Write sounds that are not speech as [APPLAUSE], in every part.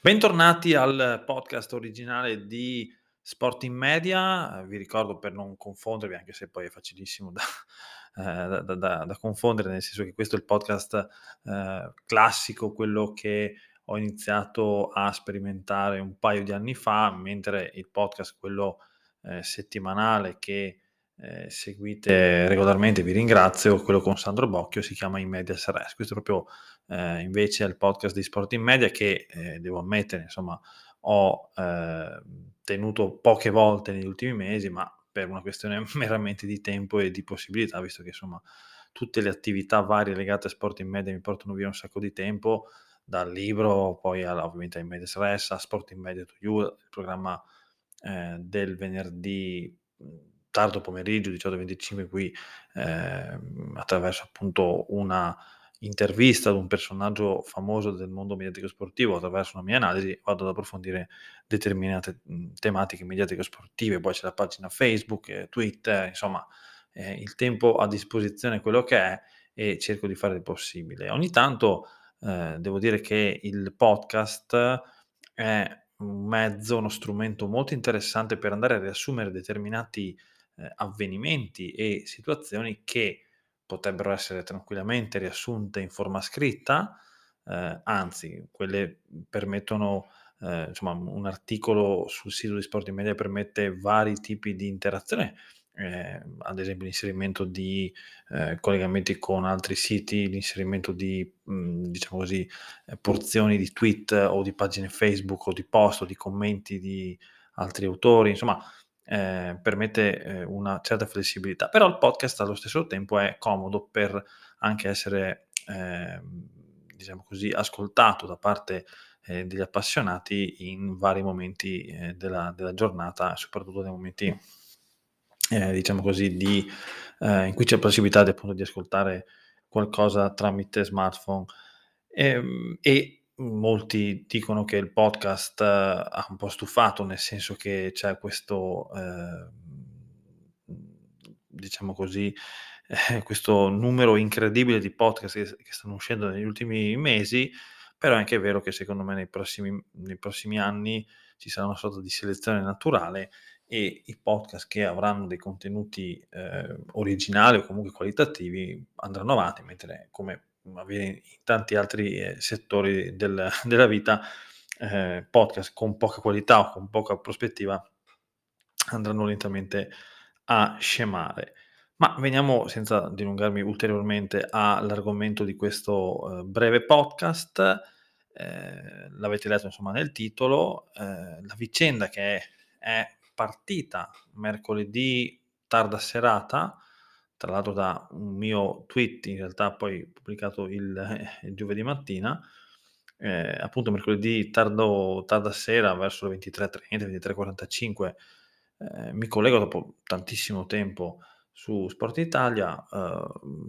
Bentornati al podcast originale di Sport in Media. Vi ricordo per non confondervi, anche se poi è facilissimo da, [LAUGHS] eh, da, da, da confondere, nel senso che questo è il podcast eh, classico, quello che ho iniziato a sperimentare un paio di anni fa, mentre il podcast, quello eh, settimanale che eh, seguite regolarmente, vi ringrazio, quello con Sandro Bocchio si chiama In Media Res. Questo è proprio eh, invece il podcast di Sport in Media che eh, devo ammettere, insomma, ho eh, tenuto poche volte negli ultimi mesi, ma per una questione [LAUGHS] meramente di tempo e di possibilità, visto che insomma tutte le attività varie legate a Sport in Media mi portano via un sacco di tempo, dal libro, poi alla, ovviamente ai Media Res, a Sport in Media to You, il programma eh, del venerdì tardo pomeriggio 18.25 qui eh, attraverso appunto una intervista ad un personaggio famoso del mondo mediatico sportivo attraverso una mia analisi vado ad approfondire determinate tematiche mediatico sportive. Poi c'è la pagina Facebook, eh, Twitter insomma eh, il tempo a disposizione è quello che è e cerco di fare il possibile. Ogni tanto eh, devo dire che il podcast è un mezzo, uno strumento molto interessante per andare a riassumere determinati eh, avvenimenti e situazioni che potrebbero essere tranquillamente riassunte in forma scritta, eh, anzi, quelle permettono, eh, insomma, un articolo sul sito di Sport in Media permette vari tipi di interazione, eh, ad esempio l'inserimento di eh, collegamenti con altri siti, l'inserimento di, mh, mm, diciamo così, eh, porzioni di tweet o di pagine Facebook o di post o di commenti di altri autori, insomma, eh, permette eh, una certa flessibilità, però il podcast allo stesso tempo è comodo per anche essere, eh, diciamo così, ascoltato da parte eh, degli appassionati in vari momenti eh, della, della, giornata, soprattutto nei momenti, eh, diciamo così, di, in cui c'è la possibilità di, appunto, di ascoltare qualcosa tramite smartphone. E, ehm, e molti dicono che il podcast eh, ha un po' stufato, nel senso che c'è questo, eh, diciamo così, eh, questo numero incredibile di podcast che, che, stanno uscendo negli ultimi mesi, però è anche vero che secondo me nei prossimi, nei prossimi anni ci sarà una sorta di selezione naturale e i podcast che avranno dei contenuti eh, originali o comunque qualitativi andranno avanti, mentre come avviene in tanti altri eh, settori del, [LAUGHS] della vita, eh, podcast con poca qualità o con poca prospettiva andranno lentamente a scemare. Ma veniamo, senza dilungarmi ulteriormente, all'argomento di questo eh, breve podcast. Eh, l'avete letto insomma nel titolo, eh, la vicenda che è, è partita mercoledì tarda serata, tra l'altro da un mio tweet, in realtà poi pubblicato il, [LAUGHS] il giovedì mattina, eh, appunto mercoledì tardo, tarda sera, verso le 23.30, 23.45, eh, mi collego dopo tantissimo tempo su Sport Italia, eh,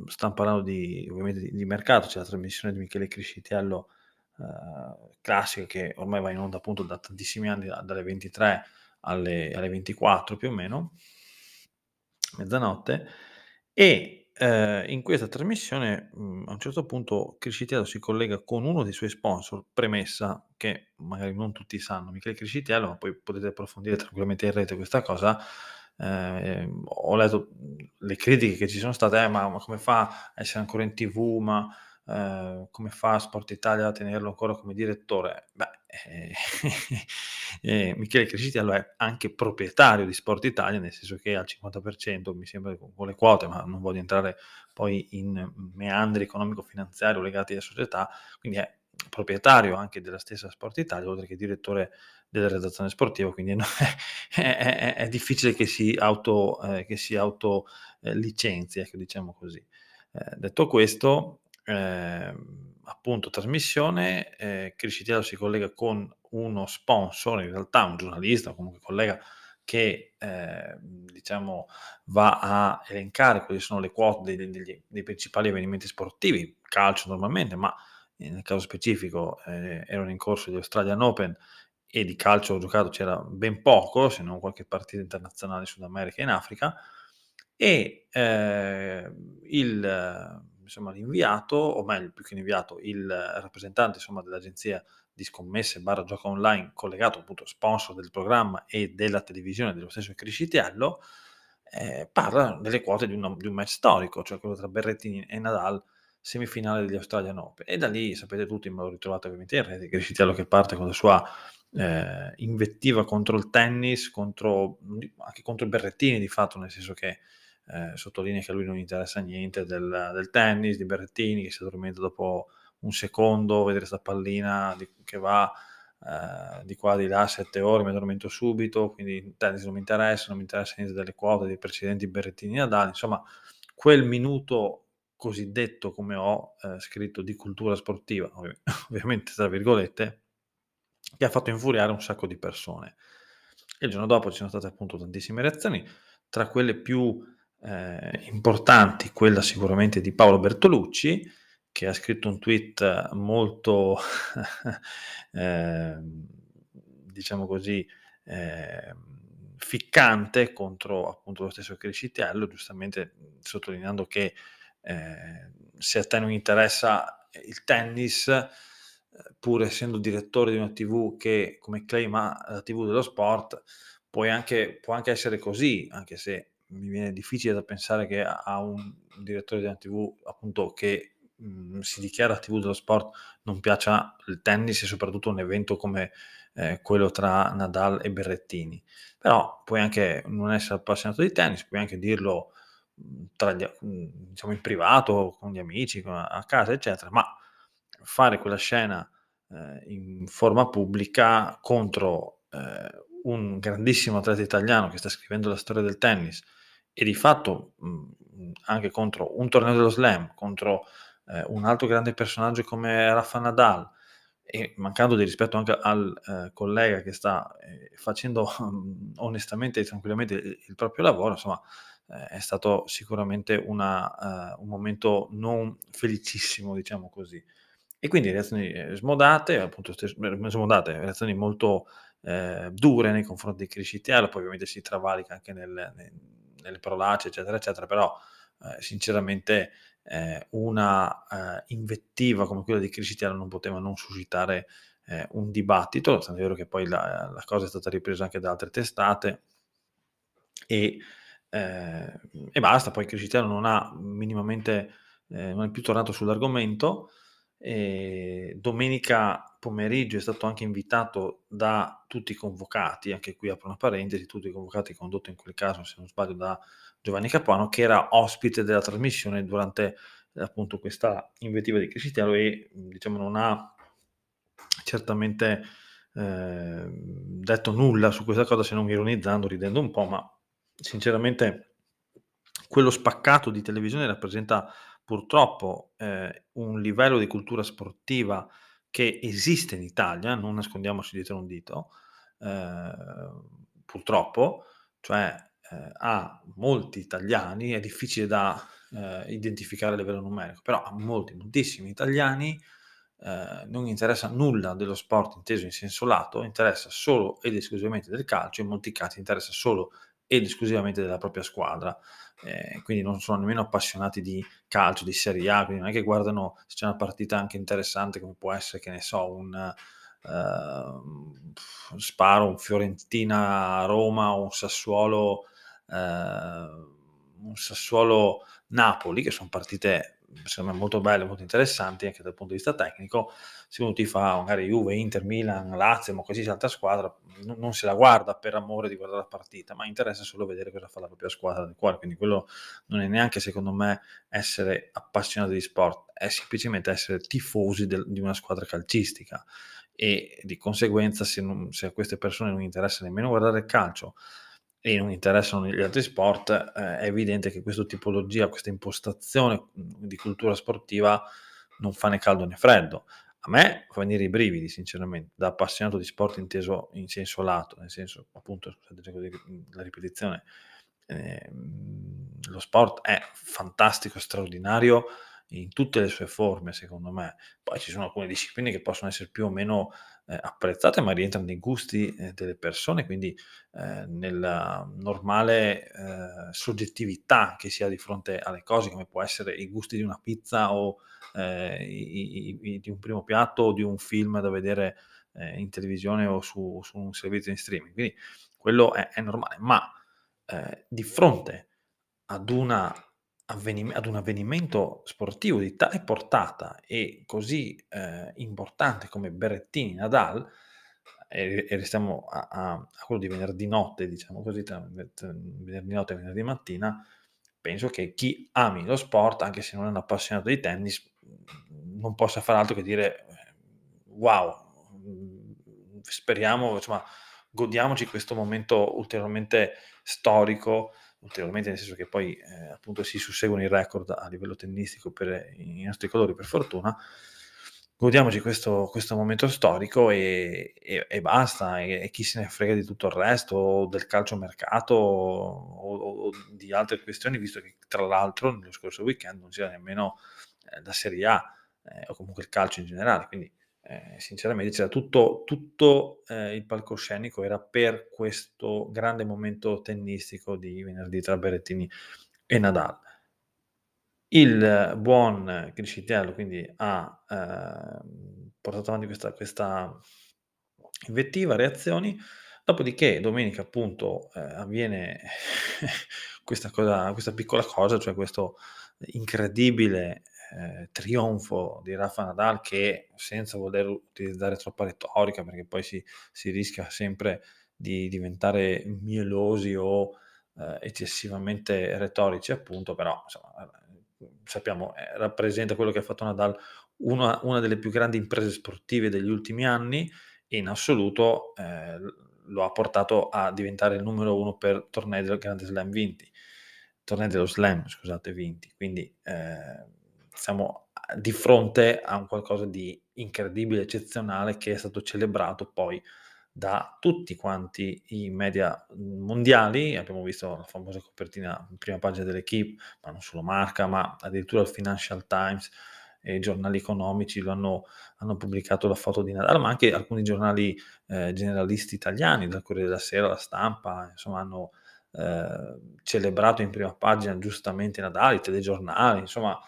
stiamo parlando di, ovviamente di, di, mercato, c'è la trasmissione di Michele Criscitiello eh, classica che ormai va in onda appunto da tantissimi anni, dalle 23 alle, alle 24 più o meno, mezzanotte, e, ehm, in questa trasmissione, mhmm, a un certo punto Criscitiello si collega con uno dei suoi sponsor, premessa che magari non tutti sanno, Michele Criscitiello, ma poi potete approfondire tranquillamente in rete questa cosa, ehm, ho letto, le critiche che ci sono state: "Eh, ma ma come fa a essere ancora in TV? Ma, ehm, come fa Sport Italia a tenerlo ancora come direttore?" Beh eh, [LAUGHS] eh, Michele Crescitiello è anche proprietario di Sport Italia, nel senso che al 50% mi sembra con le quote, ma non voglio entrare poi in meandri economico-finanziari legati alla società, quindi è proprietario anche della stessa Sport Italia, oltre che direttore della redazione sportiva, quindi no, [LAUGHS] è, è, è, difficile che si auto, eh, che si auto eh, licenzi, ecco, diciamo così. Eh, detto questo, ehm, appunto trasmissione, eh, Criscitiello si collega con uno sponsor, in realtà un giornalista, comunque collega, che eh, diciamo va a elencare quali sono le quote dei, dei, dei principali avvenimenti sportivi, calcio normalmente, ma nel caso specifico eh, erano in corso gli Australian Open e di calcio giocato c'era ben poco, se non qualche partita internazionale in Sud America e in Africa, e eh, il insomma, l'inviato, o meglio, più che l'inviato, il rappresentante, insomma, dell'agenzia di scommesse barra gioco online collegato appunto sponsor del programma e della televisione dello stesso Criscitiello, eh, parla delle quote di un, di un match storico, cioè quello tra Berrettini e Nadal, semifinale degli Australian Open. E da lì, sapete tutti, me lo ritrovate ovviamente in rete, Criscitiello che parte con la sua eh, invettiva contro il tennis, contro, anche contro Berrettini di fatto, nel senso che eh, sottolinea che a lui non interessa niente del, del, tennis, di Berrettini, che si addormenta dopo un secondo, vedere questa pallina di, che va eh, di qua di là sette ore, mi addormento subito, quindi il tennis non mi interessa, non mi interessa niente delle quote dei precedenti Berrettini Nadal, insomma quel minuto cosiddetto, come ho eh, scritto, di cultura sportiva, [LAUGHS] ov- ovviamente tra virgolette, che ha fatto infuriare un sacco di persone. E il giorno dopo ci sono state appunto tantissime reazioni, tra quelle più eh, importanti, quella sicuramente di Paolo Bertolucci, che ha scritto un tweet molto, [LAUGHS] eh, diciamo così, eh, ficcante contro appunto lo stesso Crescitiello, giustamente sottolineando che eh, se a te non interessa il tennis, pur essendo direttore di una TV che come claima la TV dello sport, anche, può anche essere così, anche se mi viene difficile da pensare che a un direttore di una TV appunto che mh, mhmm, si dichiara TV dello sport non piaccia il tennis e soprattutto un evento come eh, quello tra Nadal e Berrettini. Però puoi anche non essere appassionato di tennis, puoi anche dirlo tra gli, mhmm, diciamo in privato, con gli amici, a casa, eccetera, ma fare quella scena eh, in forma pubblica contro eh, un grandissimo atleta italiano che sta scrivendo la storia del tennis e di fatto mh, anche contro un torneo dello slam, contro eh, un altro grande personaggio come Rafa Nadal e mancando di rispetto anche al eh, collega che sta eh, facendo onestamente e tranquillamente il, il proprio lavoro, insomma eh, è stato sicuramente una, uh, un momento non felicissimo, diciamo così. E quindi reazioni eh, smodate, appunto, stes- smodate, reazioni molto dure nei confronti di Criscitiello, poi ovviamente si travalica anche nel, nelle parolacce, eccetera, eccetera, però eh, sinceramente eh, una eh, invettiva come quella di Criscitiello non poteva non suscitare eh, un dibattito, tanto è vero che poi la, la, cosa è stata ripresa anche da altre testate e, eh, e basta, poi Criscitiello non ha minimamente, non è più tornato sull'argomento, e domenica pomeriggio è stato anche invitato da tutti i convocati, anche qui apro una parentesi, tutti i convocati condotto in quel caso, se non sbaglio, da Giovanni Capuano, che era ospite della trasmissione durante appunto questa invettiva di Cristiano e diciamo non ha certamente eh, detto nulla su questa cosa se non ironizzando, ridendo un po', ma sinceramente quello spaccato di televisione rappresenta purtroppo eh, un livello di cultura sportiva che esiste in Italia, non nascondiamoci dietro un dito, eh, purtroppo, cioè eh, a molti italiani, è difficile da eh, identificare a livello numerico, però a molti, moltissimi italiani eh, non interessa nulla dello sport inteso in senso lato, interessa solo ed esclusivamente del calcio, in molti casi interessa solo ed esclusivamente della propria squadra. Eh, quindi non sono nemmeno appassionati di calcio, di Serie A, quindi non è che guardano se c'è una partita anche interessante come può essere, che ne so, un uh, sparo, un Fiorentina-Roma o un Sassuolo, uh, un Sassuolo-Napoli, che sono partite secondo me molto belle, molto interessanti anche dal punto di vista tecnico. Se uno ti fa magari Juve, Inter, Milan, Lazio, ma così altra squadra, non, non, se la guarda per amore di guardare la partita, ma interessa solo vedere cosa fa la propria squadra del cuore. Quindi quello non è neanche secondo me essere appassionati di sport, è semplicemente essere tifosi del, di una squadra calcistica. E di conseguenza, se, non, se a queste persone non interessa nemmeno guardare il calcio, e non interessano gli altri sport, eh, è evidente che questa tipologia, questa impostazione di cultura sportiva non fa né caldo né freddo. A me fa venire i brividi, sinceramente, da appassionato di sport inteso in senso lato, nel senso, appunto, scusate così, la ripetizione, eh, lo sport è fantastico, straordinario in tutte le sue forme, secondo me. Poi ci sono alcune discipline che possono essere più o meno eh, apprezzate, ma rientrano nei gusti eh, delle persone, quindi eh, nella normale eh, soggettività che si ha di fronte alle cose, come può essere i gusti di una pizza o eh, i, i, i, di un primo piatto o di un film da vedere eh, in televisione o su, su, un servizio in streaming. Quindi quello è, è normale, ma di fronte ad una avvenim- ad un avvenimento sportivo di tale portata e così eh, importante come Berrettini Nadal, e, e restiamo a, a, a, quello di venerdì notte, diciamo così, tra, tra venerdì notte e venerdì mattina, penso che chi ami lo sport, anche se non è un appassionato di tennis, non possa fare altro che dire wow, speriamo, insomma, godiamoci questo momento ulteriormente storico ulteriormente, nel senso che poi eh, appunto si susseguono i record a livello tennistico per i nostri colori, per fortuna. Godiamoci questo, questo momento storico e, e, e basta, e, e, chi se ne frega di tutto il resto, o del calciomercato o, o, di altre questioni, visto che tra l'altro nello scorso weekend non c'era nemmeno eh, la Serie A eh, o comunque il calcio in generale, quindi eh, sinceramente c'era tutto, tutto eh, il palcoscenico era per questo grande momento tennistico di venerdì tra Berrettini e Nadal. Il buon Criscitello quindi ha eh, portato avanti questa, questa invettiva, reazioni, dopodiché domenica appunto eh, avviene [LAUGHS] questa, cosa, questa piccola cosa, cioè questo incredibile eh, trionfo di Rafa Nadal che senza voler utilizzare troppa retorica perché poi si, si rischia sempre di diventare mielosi o eh, eccessivamente retorici appunto però insomma, sappiamo eh, rappresenta quello che ha fatto Nadal una, una, delle più grandi imprese sportive degli ultimi anni e in assoluto eh, lo ha portato a diventare il numero uno per tornei del Grande Slam vinti tornei dello Slam scusate vinti. Quindi eh, siamo di fronte a un qualcosa di incredibile, eccezionale che è stato celebrato poi da tutti quanti i media mondiali. Abbiamo visto la famosa copertina in prima pagina dell'equipe, ma non solo Marca, ma addirittura il Financial Times e i giornali economici lo hanno, hanno pubblicato la foto di Nadal, ma anche alcuni giornali eh, generalisti italiani, dal Corriere della Sera, la stampa, insomma hanno eh, celebrato in prima pagina giustamente Nadal, i telegiornali, insomma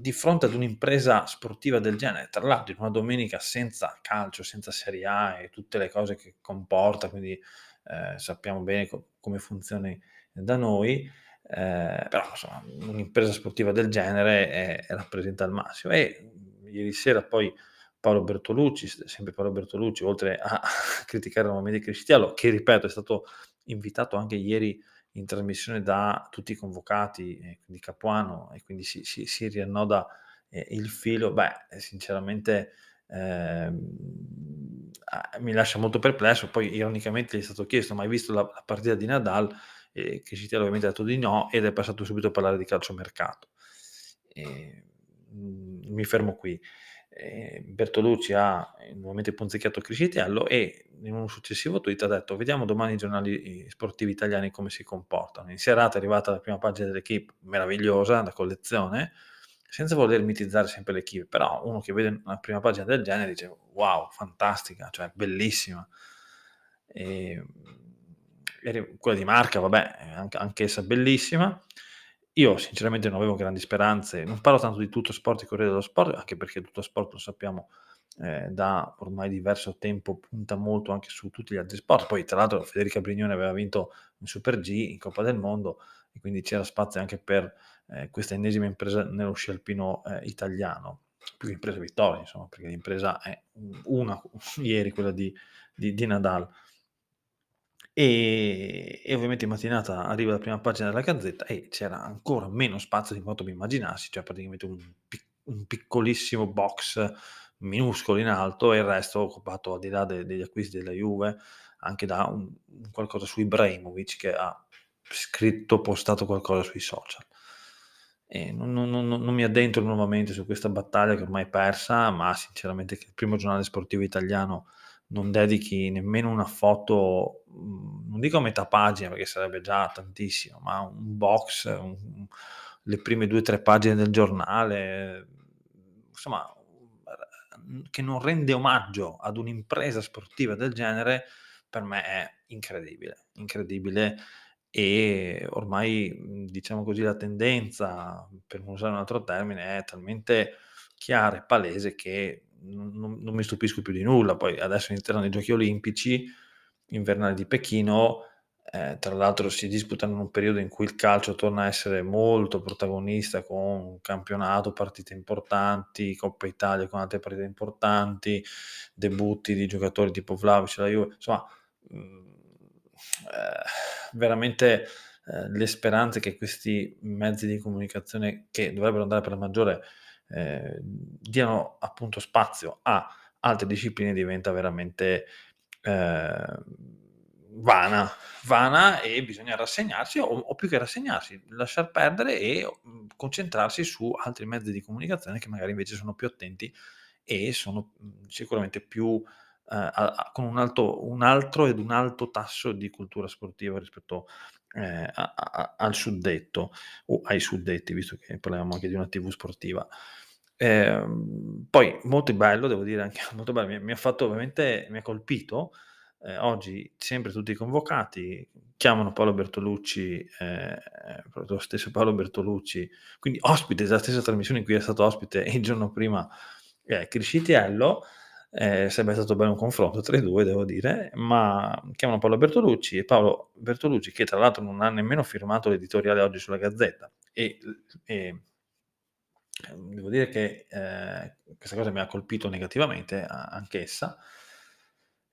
di fronte ad un'impresa sportiva del genere, tra l'altro in una domenica senza calcio, senza Serie A e tutte le cose che comporta, quindi eh, sappiamo bene co- come funziona da noi, eh, però insomma un'impresa sportiva del genere è, è rappresenta al massimo. E ieri sera poi Paolo Bertolucci, sempre Paolo Bertolucci, oltre a [LAUGHS] criticare nuovamente Cristiano, che ripeto è stato invitato anche ieri in trasmissione da tutti i convocati, eh, quindi Capuano, e quindi si, si, si riannoda eh, il filo, beh, sinceramente eh, mi lascia molto perplesso. Poi, ironicamente, gli è stato chiesto: ma hai visto la, la partita di Nadal? E che Citiello ovviamente ha detto di no, ed è passato subito a parlare di calciomercato. E, mh, mi fermo qui eh, Bertolucci ha nuovamente punzecchiato Criscitiello e in un successivo tweet ha detto vediamo domani i giornali sportivi italiani come si comportano. In serata è arrivata la prima pagina dell'equipe, meravigliosa, da collezione, senza voler mitizzare sempre l'equipe, però uno che vede una prima pagina del genere dice wow, fantastica, cioè bellissima. E, quella di Marca, vabbè, anche, anch'essa bellissima. Io sinceramente non avevo grandi speranze, non parlo tanto di tutto sport e Corriere dello Sport, anche perché tutto sport lo sappiamo eh, da ormai diverso tempo punta molto anche su tutti gli altri sport. Poi tra l'altro Federica Brignone aveva vinto in Super G, in Coppa del Mondo, e quindi c'era spazio anche per eh, questa ennesima impresa nello sci alpino eh, italiano, più che impresa vittoria, insomma, perché l'impresa è una [LAUGHS] ieri, quella di, di, di Nadal. E, e ovviamente in mattinata arriva la prima pagina della Gazzetta e c'era ancora meno spazio di quanto mi immaginassi, cioè praticamente un, pic- un piccolissimo box minuscolo in alto e il resto occupato al di là de- degli acquisti della Juve anche da un, un qualcosa su Ibrahimovic che ha scritto, postato qualcosa sui social. Non, non, non, non, mi addentro nuovamente su questa battaglia che ormai è persa, ma sinceramente che il primo giornale sportivo italiano non dedichi nemmeno una foto, mhmm, non dico metà pagina perché sarebbe già tantissimo, ma un box, un, le prime due o tre pagine del giornale, insomma, che non rende omaggio ad un'impresa sportiva del genere, per me è incredibile, incredibile. E ormai, diciamo così, la tendenza, per usare un altro termine, è talmente chiara e palese che non, non mi stupisco più di nulla. Poi adesso inizieranno i giochi olimpici invernali di Pechino, eh, tra l'altro si disputano in un periodo in cui il calcio torna a essere molto protagonista con campionato, partite importanti, Coppa Italia con altre partite importanti, debutti di giocatori tipo Vlaovic, la Juve, insomma, mh, mm, eh, veramente eh, le speranze che questi mezzi di comunicazione che dovrebbero andare per la maggiore eh, diano appunto spazio a altre discipline diventa veramente eh, vana, vana e bisogna rassegnarsi o, o, più che rassegnarsi, lasciar perdere e mhmm, concentrarsi su altri mezzi di comunicazione che magari invece sono più attenti e sono mhmm, sicuramente più eh, a, a, con un, alto, un altro ed un alto tasso di cultura sportiva rispetto eh, a, al suddetto o ai suddetti, visto che parliamo anche di una TV sportiva. Eh, poi molto bello, devo dire anche [LAUGHS] molto bello, mi, mi ha fatto ovviamente, mi ha colpito eh, oggi sempre tutti convocati, chiamano Paolo Bertolucci, eh, lo stesso Paolo Bertolucci, quindi ospite della stessa trasmissione in cui è stato ospite il giorno prima eh, Criscitiello, eh, sarebbe stato bello un confronto tra i due, devo dire, ma chiamano Paolo Bertolucci e Paolo Bertolucci, che tra l'altro non ha nemmeno firmato l'editoriale oggi sulla Gazzetta, e, e devo dire che eh, questa cosa mi ha colpito negativamente, anch'essa,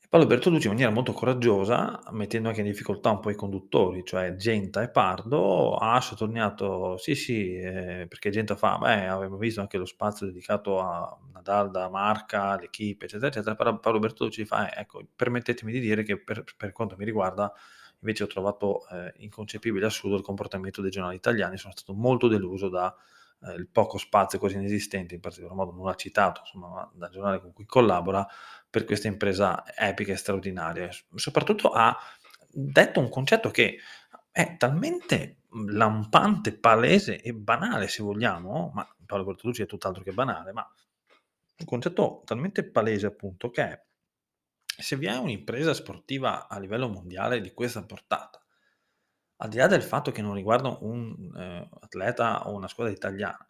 Paolo Bertolucci in maniera molto coraggiosa, mettendo anche in difficoltà un po' i conduttori, cioè Genta e Pardo, ha sottolineato, sì sì, eh, perché Genta fa, beh, avevamo visto anche lo spazio dedicato a Nadal da Marca, l'equipe, eccetera, eccetera, però Paolo Bertolucci fa, eh, ecco, permettetemi di dire che per, per, quanto mi riguarda, invece ho trovato eh, inconcepibile assurdo il comportamento dei giornali italiani, sono stato molto deluso da eh, il poco spazio quasi inesistente, in particolar modo non l'ha citato, insomma, dal giornale con cui collabora, per questa impresa epica e straordinaria. Soprattutto ha detto un concetto che è talmente lampante, palese e banale, se vogliamo, ma Paolo Bertolucci è tutt'altro che banale, ma un concetto talmente palese appunto che se vi è un'impresa sportiva a livello mondiale di questa portata, al di là del fatto che non riguarda un eh, atleta o una squadra italiana,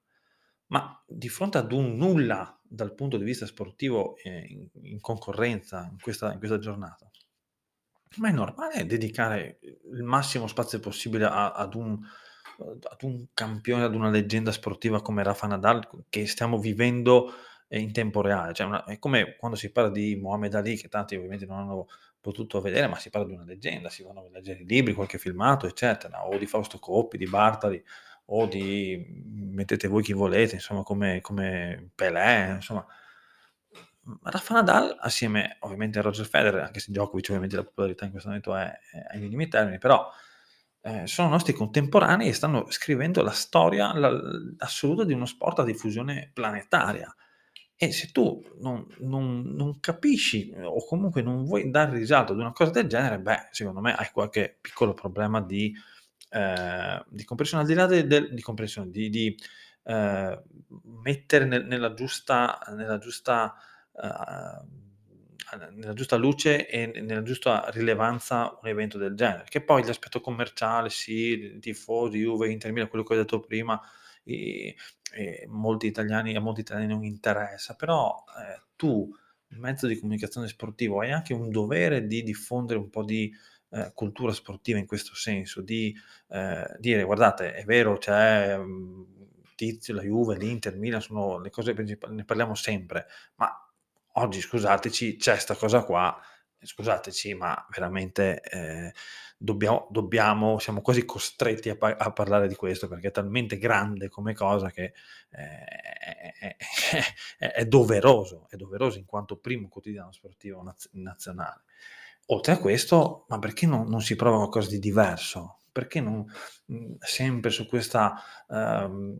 ma di fronte ad un nulla dal punto di vista sportivo eh, in, in, concorrenza in questa, in questa, giornata, ma è normale dedicare il massimo spazio possibile a, ad, un, ad, un, campione, ad una leggenda sportiva come Rafa Nadal che stiamo vivendo eh, in tempo reale. Cioè una, è come quando si parla di Mohamed Ali, che tanti ovviamente non hanno potuto vedere, ma si parla di una leggenda, si vanno a leggere i libri, qualche filmato, eccetera, o di Fausto Coppi, di Bartali, o di mettete voi chi volete, insomma, come, come Pelé, insomma. Rafa Nadal, assieme ovviamente a Roger Federer, anche se Djokovic ovviamente la popolarità in questo momento è, è ai minimi termini, però eh, sono nostri contemporanei e stanno scrivendo la storia la, assoluta di uno sport a diffusione planetaria. E se tu non, non, non, capisci o comunque non vuoi dare risalto ad una cosa del genere, beh, secondo me hai qualche piccolo problema di eh, di comprensione, al di là del, del, di comprensione, di, di eh, mettere nel, nella giusta, nella giusta, uh, nella giusta luce e nella giusta rilevanza un evento del genere. Che poi l'aspetto commerciale, sì, tifosi, Juve, Inter Milan, quello che ho detto prima, i, molti italiani, a molti italiani non interessa, però eh, tu, mezzo di comunicazione sportivo, hai anche un dovere di diffondere un po' di eh, cultura sportiva in questo senso, di eh, dire guardate è vero c'è um, Tizio, la Juve, l'Inter, Milan, sono le cose principali, ne parliamo sempre, ma oggi scusateci c'è questa cosa qua, scusateci ma veramente eh, dobbiamo, dobbiamo, siamo quasi costretti a, pa- a, parlare di questo perché è talmente grande come cosa che eh, è, è, doveroso, è doveroso in quanto primo quotidiano sportivo naz- nazionale. Oltre a questo, ma perché non, non si prova qualcosa di diverso? Perché non mh, sempre su questa, ehm,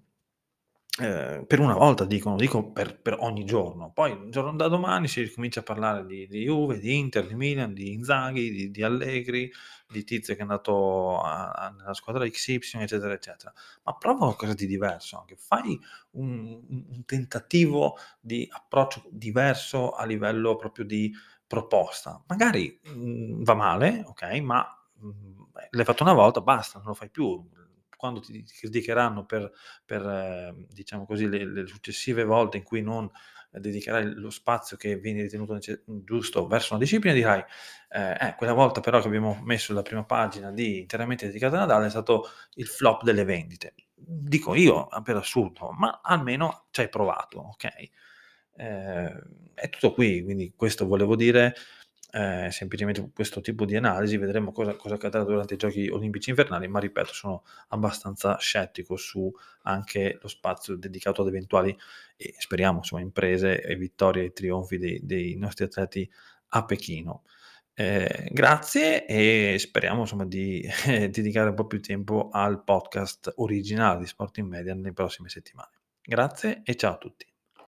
Ehm, per una volta dico, non dico per per ogni giorno. Poi da domani si ricomincia a parlare di di Juve, di Inter, di Milan, di Inzaghi, di di Allegri, di tizio che è andato a a nella squadra XY, eccetera, eccetera. Ma prova qualcosa di diverso anche, fai un un tentativo di approccio diverso a livello proprio di proposta. Magari, mhmm, va male, okay, ma, mhmm, l'hai fatto una volta, basta, non lo fai più. Quando ti criticheranno per per, ehm, diciamo così, le le successive volte in cui non dedicherai lo spazio che viene ritenuto giusto verso una disciplina, dirai: "Eh, eh, quella volta però che abbiamo messo la prima pagina di interamente dedicata a Nadal è stato il flop delle vendite." Dico io, a per assurdo, ma almeno c'hai provato, okay? Ehm, è tutto qui, quindi questo volevo dire, ehm, semplicemente questo tipo di analisi, vedremo cosa cosa accadrà durante i giochi olimpici invernali, ma ripeto sono abbastanza scettico su anche lo spazio dedicato ad eventuali e speriamo insomma imprese e vittorie e trionfi dei dei nostri atleti a Pechino. Ehm, grazie e speriamo insomma di [LAUGHS] dedicare un po' più tempo al podcast originale di Sport in Media nelle prossime settimane. Grazie e ciao a tutti.